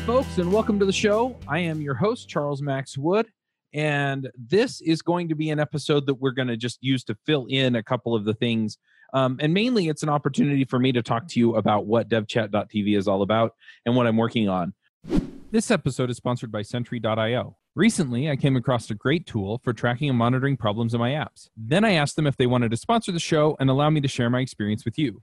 folks, and welcome to the show. I am your host, Charles Max Wood, and this is going to be an episode that we're going to just use to fill in a couple of the things. Um, and mainly, it's an opportunity for me to talk to you about what devchat.tv is all about and what I'm working on. This episode is sponsored by Sentry.io. Recently, I came across a great tool for tracking and monitoring problems in my apps. Then I asked them if they wanted to sponsor the show and allow me to share my experience with you.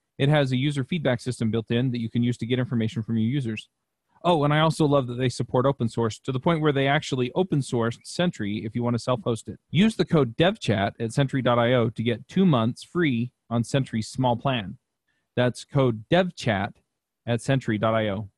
it has a user feedback system built in that you can use to get information from your users. Oh, and I also love that they support open source to the point where they actually open sourced Sentry if you want to self host it. Use the code devchat at sentry.io to get two months free on Sentry's small plan. That's code devchat at sentry.io.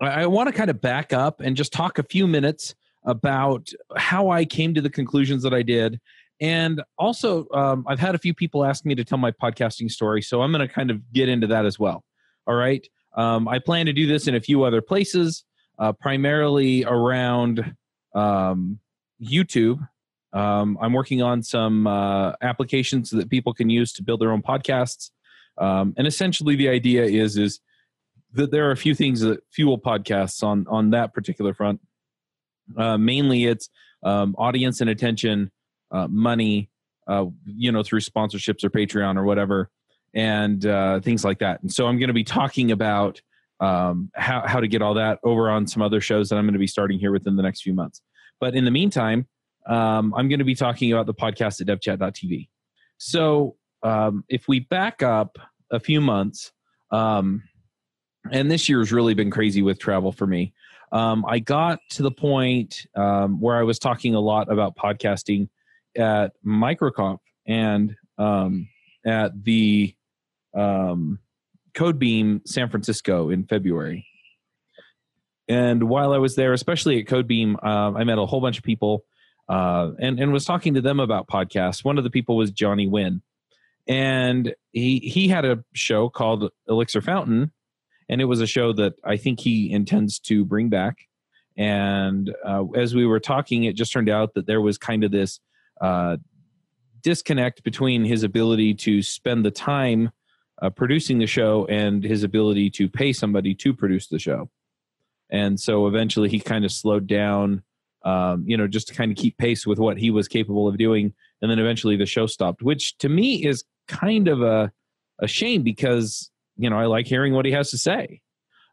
I want to kind of back up and just talk a few minutes about how I came to the conclusions that I did and also, um, I've had a few people ask me to tell my podcasting story, so I'm going to kind of get into that as well. All right. Um, I plan to do this in a few other places, uh, primarily around um, YouTube. Um, I'm working on some uh, applications that people can use to build their own podcasts. Um, and essentially, the idea is is that there are a few things that fuel podcasts on on that particular front. Uh, mainly, it's um, audience and attention uh, money, uh, you know, through sponsorships or Patreon or whatever, and uh, things like that. And so I'm going to be talking about um, how how to get all that over on some other shows that I'm going to be starting here within the next few months. But in the meantime, um, I'm going to be talking about the podcast at devchat.tv. So um, if we back up a few months, um, and this year has really been crazy with travel for me. Um, I got to the point um, where I was talking a lot about podcasting at MicroConf and um, at the um, Codebeam San Francisco in February. And while I was there, especially at Codebeam, uh, I met a whole bunch of people uh, and, and was talking to them about podcasts. One of the people was Johnny Winn. And he, he had a show called Elixir Fountain. And it was a show that I think he intends to bring back. And uh, as we were talking, it just turned out that there was kind of this uh, disconnect between his ability to spend the time uh, producing the show and his ability to pay somebody to produce the show. And so eventually he kind of slowed down, um, you know, just to kind of keep pace with what he was capable of doing. And then eventually the show stopped, which to me is kind of a, a shame because, you know, I like hearing what he has to say.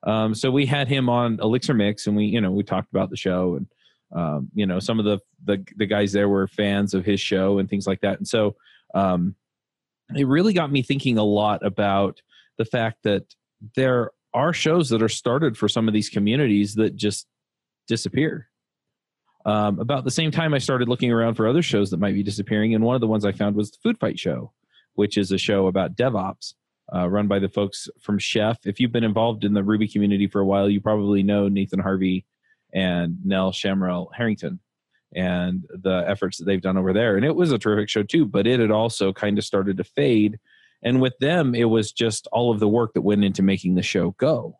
Um, so we had him on Elixir Mix and we, you know, we talked about the show and um, you know some of the, the, the guys there were fans of his show and things like that. And so um, it really got me thinking a lot about the fact that there are shows that are started for some of these communities that just disappear. Um, about the same time i started looking around for other shows that might be disappearing and one of the ones i found was the food fight show which is a show about devops uh, run by the folks from chef. If you've been involved in the ruby community for a while you probably know nathan harvey and Nell Shamrell Harrington and the efforts that they've done over there. And it was a terrific show too, but it had also kind of started to fade. And with them, it was just all of the work that went into making the show go.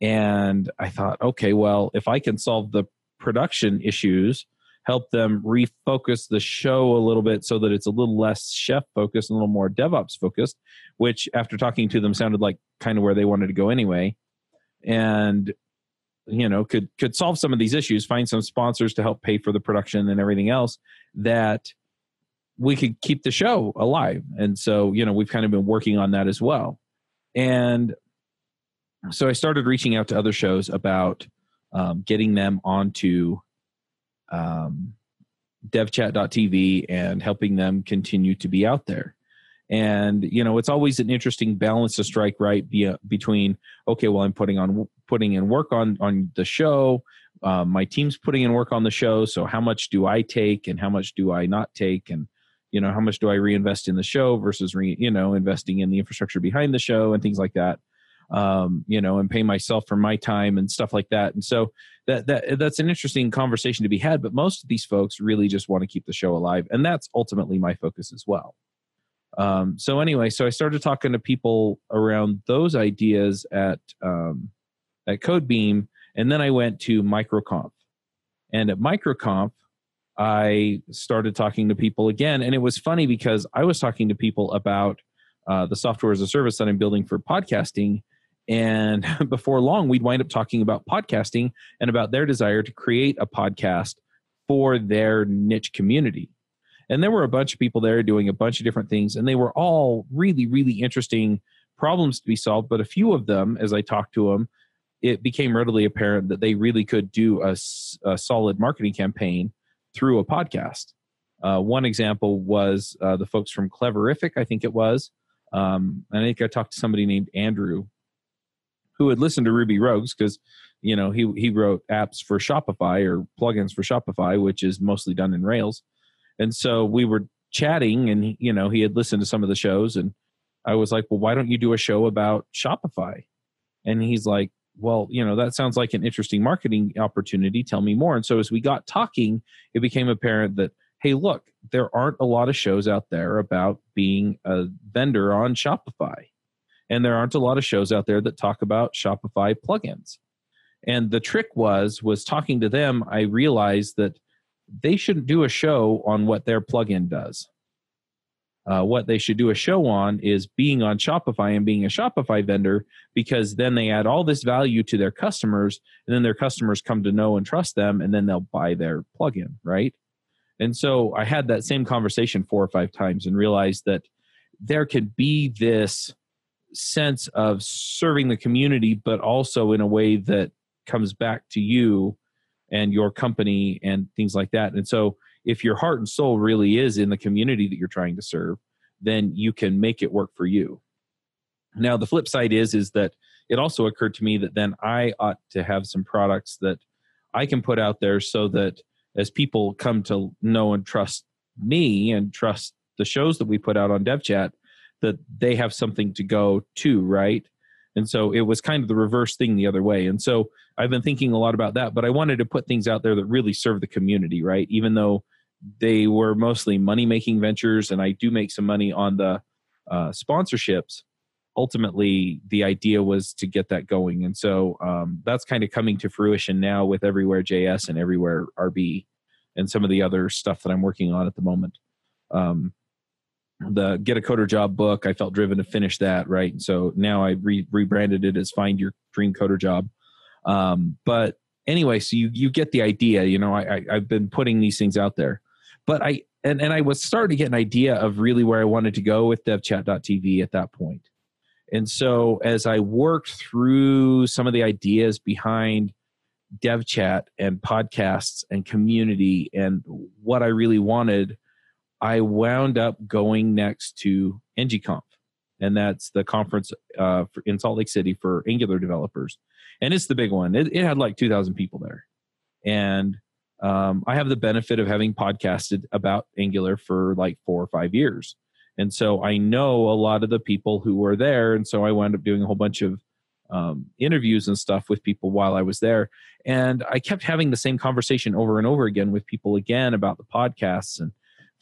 And I thought, okay, well, if I can solve the production issues, help them refocus the show a little bit so that it's a little less chef focused and a little more DevOps focused, which after talking to them sounded like kind of where they wanted to go anyway. And you know could could solve some of these issues find some sponsors to help pay for the production and everything else that we could keep the show alive. And so you know we've kind of been working on that as well. And so i started reaching out to other shows about um, getting them onto um, devchat.tv and helping them continue to be out there. And you know it's always an interesting balance to strike right be, between okay well i'm putting on putting in work on on the show um, my team's putting in work on the show so how much do i take and how much do i not take and you know how much do i reinvest in the show versus re, you know investing in the infrastructure behind the show and things like that um, you know, and pay myself for my time and stuff like that. And so that that that's an interesting conversation to be had. But most of these folks really just want to keep the show alive, and that's ultimately my focus as well. Um, so anyway, so I started talking to people around those ideas at um, at CodeBeam, and then I went to MicroConf, and at MicroConf. I started talking to people again, and it was funny because I was talking to people about uh, the software as a service that I'm building for podcasting, and before long, we'd wind up talking about podcasting and about their desire to create a podcast for their niche community. And there were a bunch of people there doing a bunch of different things, and they were all really, really interesting problems to be solved. But a few of them, as I talked to them, it became readily apparent that they really could do a, a solid marketing campaign through a podcast. Uh, one example was uh, the folks from Cleverific, I think it was. Um, I think I talked to somebody named Andrew who had listened to Ruby Rogues because you know he he wrote apps for Shopify or plugins for Shopify, which is mostly done in Rails. And so we were chatting, and you know he had listened to some of the shows, and I was like, "Well, why don't you do a show about Shopify?" And he's like, "Well, you know that sounds like an interesting marketing opportunity. Tell me more." And so as we got talking, it became apparent that hey, look, there aren't a lot of shows out there about being a vendor on Shopify and there aren't a lot of shows out there that talk about shopify plugins and the trick was was talking to them i realized that they shouldn't do a show on what their plugin does uh, what they should do a show on is being on shopify and being a shopify vendor because then they add all this value to their customers and then their customers come to know and trust them and then they'll buy their plugin right and so i had that same conversation four or five times and realized that there could be this sense of serving the community, but also in a way that comes back to you and your company and things like that. And so, if your heart and soul really is in the community that you're trying to serve, then you can make it work for you. Now, the flip side is is that it also occurred to me that then I ought to have some products that I can put out there so that as people come to know and trust me and trust the shows that we put out on DevChat, that they have something to go to, right? And so it was kind of the reverse thing the other way. And so I've been thinking a lot about that, but I wanted to put things out there that really serve the community, right? Even though they were mostly money making ventures and I do make some money on the uh, sponsorships, ultimately the idea was to get that going. And so um, that's kind of coming to fruition now with Everywhere JS and Everywhere RB and some of the other stuff that I'm working on at the moment. Um, the get a coder job book i felt driven to finish that right so now i re- rebranded it as find your dream coder job um, but anyway so you you get the idea you know I, I have been putting these things out there but i and, and i was starting to get an idea of really where i wanted to go with devchat.tv at that point. And so as i worked through some of the ideas behind devchat and podcasts and community and what i really wanted I wound up going next to NGConf, and that's the conference uh, for, in Salt Lake City for Angular developers, and it's the big one. It, it had like two thousand people there, and um, I have the benefit of having podcasted about Angular for like four or five years, and so I know a lot of the people who were there, and so I wound up doing a whole bunch of um, interviews and stuff with people while I was there. And I kept having the same conversation over and over again with people again about the podcasts. And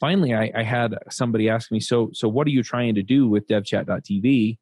finally I, I, had somebody ask me so so what are you trying to do with devchat.tv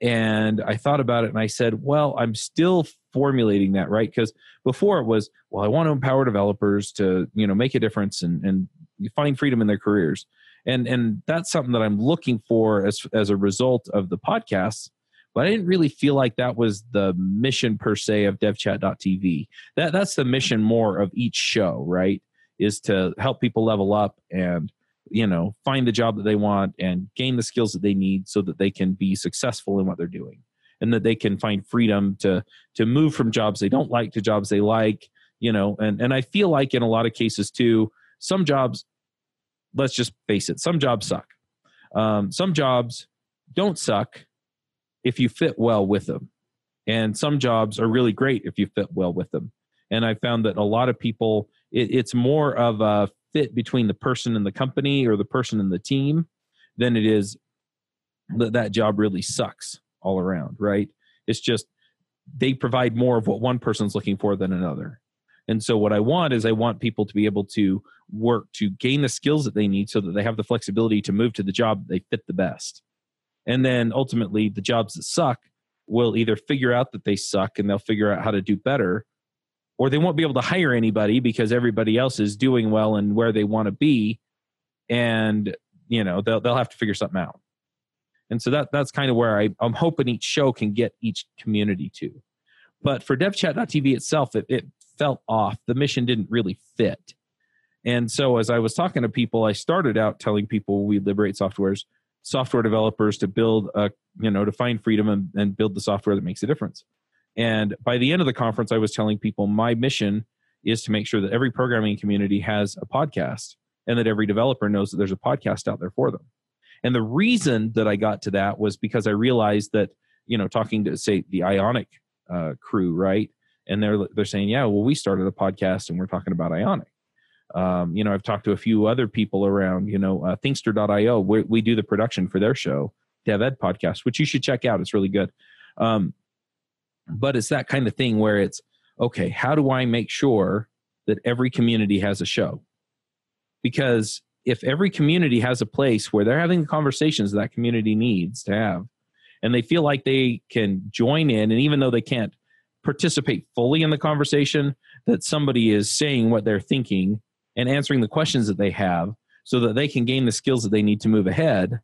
and i thought about it and i said well i'm still formulating that right because before it was well i want to empower developers to you know make a difference and and find freedom in their careers and and that's something that i'm looking for as as a result of the podcasts but I didn't really feel like that was the mission per se of devchat.tv. That that's the mission more of each show, right? is to help people level up and you know find the job that they want and gain the skills that they need so that they can be successful in what they're doing and that they can find freedom to to move from jobs they don't like to jobs they like you know and and i feel like in a lot of cases too some jobs let's just face it some jobs suck. Um, some jobs don't suck if you fit well with them and some jobs are really great if you fit well with them. And i found that a lot of people it, it's more of a fit between the person and the company or the person and the team than it is that that job really sucks all around right It's just they provide more of what one person's looking for than another. And so what I want is I want people to be able to work to gain the skills that they need so that they have the flexibility to move to the job they fit the best. And then ultimately the jobs that suck will either figure out that they suck and they'll figure out how to do better or they won't be able to hire anybody because everybody else is doing well and where they want to be and you know they'll they'll have to figure something out. And so that that's kind of where I, I'm hoping each show can get each community to. But for devchat.tv itself, it, it felt off. The mission didn't really fit. And so as I was talking to people, I started out telling people we liberate softwares, software developers to build a, you know, to find freedom and, and build the software that makes a difference. And by the end of the conference, I was telling people my mission is to make sure that every programming community has a podcast and that every developer knows that there's a podcast out there for them. And the reason that I got to that was because I realized that, you know, talking to say the Ionic uh, crew, right? And they're they're saying, yeah, well, we started a podcast and we're talking about Ionic. Um, you know, I've talked to a few other people around, you know, uh, Thinkster.io. We, we do the production for their show, Dev Ed podcast, which you should check out. It's really good. Um, but it's that kind of thing where it's okay. How do I make sure that every community has a show? Because if every community has a place where they're having the conversations that community needs to have and they feel like they can join in and even though they can't participate fully in the conversation that somebody is saying what they're thinking and answering the questions that they have so that they can gain the skills that they need to move ahead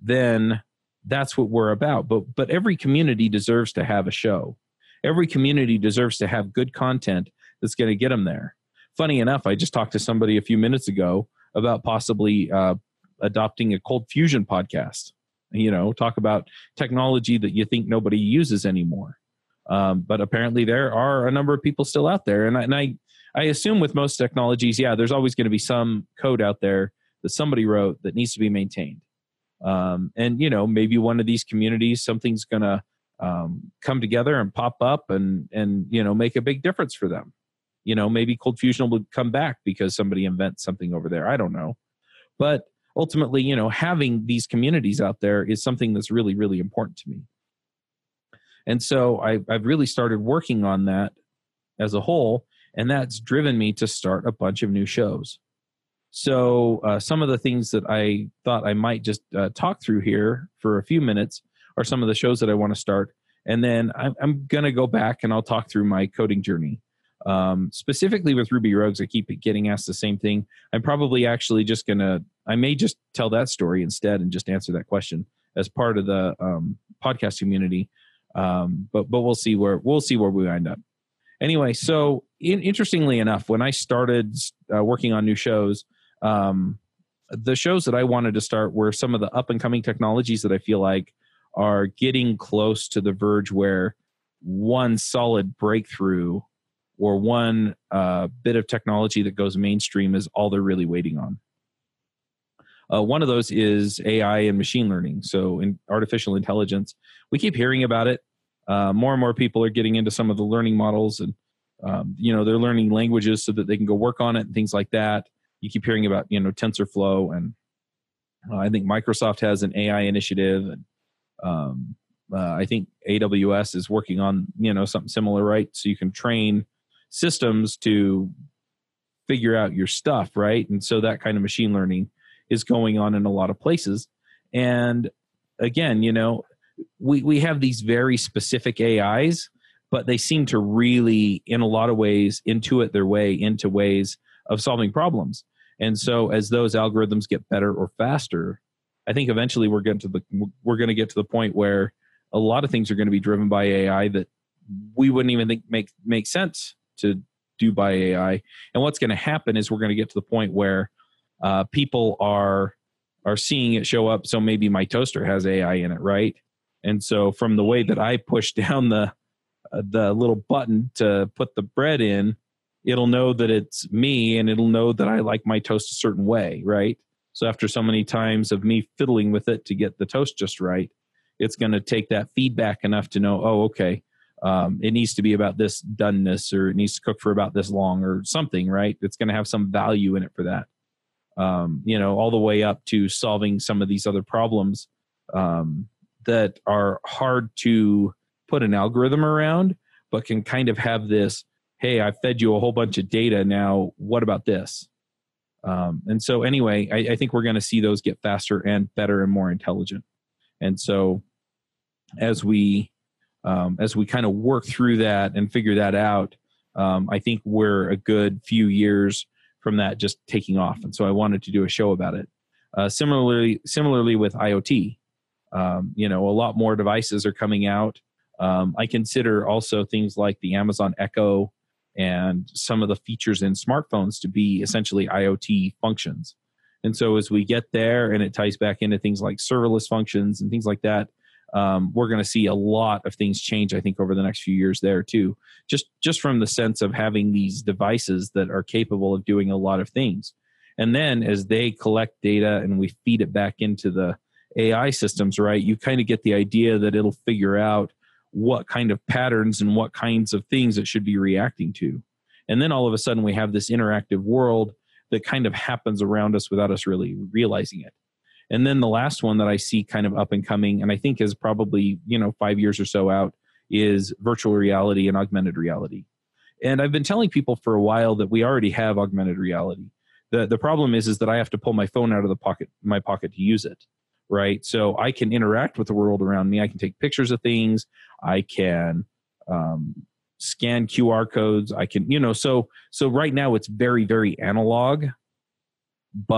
then that's what we're about. But but every community deserves to have a show. Every community deserves to have good content that's going to get them there. Funny enough i just talked to somebody a few minutes ago about possibly uh, adopting a ColdFusion podcast. You know, talk about technology that you think nobody uses anymore. Um, but apparently, there are a number of people still out there, and I, and I, I assume with most technologies, yeah, there's always going to be some code out there that somebody wrote that needs to be maintained. Um, and you know, maybe one of these communities, something's going to um, come together and pop up and and you know make a big difference for them you know maybe ColdFusion will come back because somebody invents something over there. I don't know. But ultimately you know having these communities out there is something that's really really important to me. And so I, i've really started working on that as a whole and that's driven me to start a bunch of new shows. So uh, some of the things that i thought i might just uh, talk through here for a few minutes are some of the shows that i want to start and then i'm, I'm going to go back and i'll talk through my coding journey um, specifically with Ruby Rogues, I keep getting asked the same thing. I'm probably actually just gonna, I may just tell that story instead and just answer that question as part of the um, podcast community. Um, but but we'll see where we'll see where we wind up. Anyway, so in, interestingly enough, when I started uh, working on new shows, um, the shows that I wanted to start were some of the up and coming technologies that I feel like are getting close to the verge where one solid breakthrough or one uh, bit of technology that goes mainstream is all they're really waiting on. Uh, one of those is AI and machine learning. So, in artificial intelligence, we keep hearing about it. Uh, more and more people are getting into some of the learning models, and um, you know they're learning languages so that they can go work on it and things like that. You keep hearing about you know TensorFlow, and uh, I think Microsoft has an AI initiative, and um, uh, I think AWS is working on you know something similar, right? So you can train systems to figure out your stuff, right? And so that kind of machine learning is going on in a lot of places. And again, you know, we, we have these very specific AIs, but they seem to really, in a lot of ways, intuit their way into ways of solving problems. And so as those algorithms get better or faster, I think eventually we're getting to the we're going to get to the point where a lot of things are going to be driven by AI that we wouldn't even think make make sense to do by AI. And what's going to happen is we're going to get to the point where uh, people are are seeing it show up. So maybe my toaster has AI in it, right? And so from the way that I push down the uh, the little button to put the bread in, it'll know that it's me, and it'll know that I like my toast a certain way, right? So after so many times of me fiddling with it to get the toast just right, it's going to take that feedback enough to know, oh, okay, um, it needs to be about this doneness or it needs to cook for about this long or something right it's going to have some value in it for that um, you know all the way up to solving some of these other problems um, that are hard to put an algorithm around, but can kind of have this hey, I fed you a whole bunch of data. Now, what about this? Um, and so, anyway, I, I think we're going to see those get faster and better and more intelligent. And so, as we um, as we kind of work through that and figure that out, um, I think we're a good few years from that just taking off. And so, I wanted to do a show about it. Uh, similarly, similarly with IoT, um, you know, a lot more devices are coming out. Um, I consider also things like the Amazon Echo and some of the features in smartphones to be essentially IoT functions. And so as we get there and it ties back into things like serverless functions and things like that, um, we're going to see a lot of things change. I think over the next few years there too, just just from the sense of having these devices that are capable of doing a lot of things. And then as they collect data and we feed it back into the AI systems, right, you kind of get the idea that it'll figure out what kind of patterns and what kinds of things it should be reacting to. And then all of a sudden we have this interactive world that kind of happens around us without us really realizing it. And then the last one that I see kind of up and coming, and I think is probably, you know, five years or so out, is virtual reality and augmented reality. And I've been telling people for a while that we already have augmented reality. The the problem is is that I have to pull my phone out of the pocket my pocket to use it right? So I can interact with the world around me. I can take pictures of things. I can um, scan QR codes. I can, you know, so so right now it's very very analog, but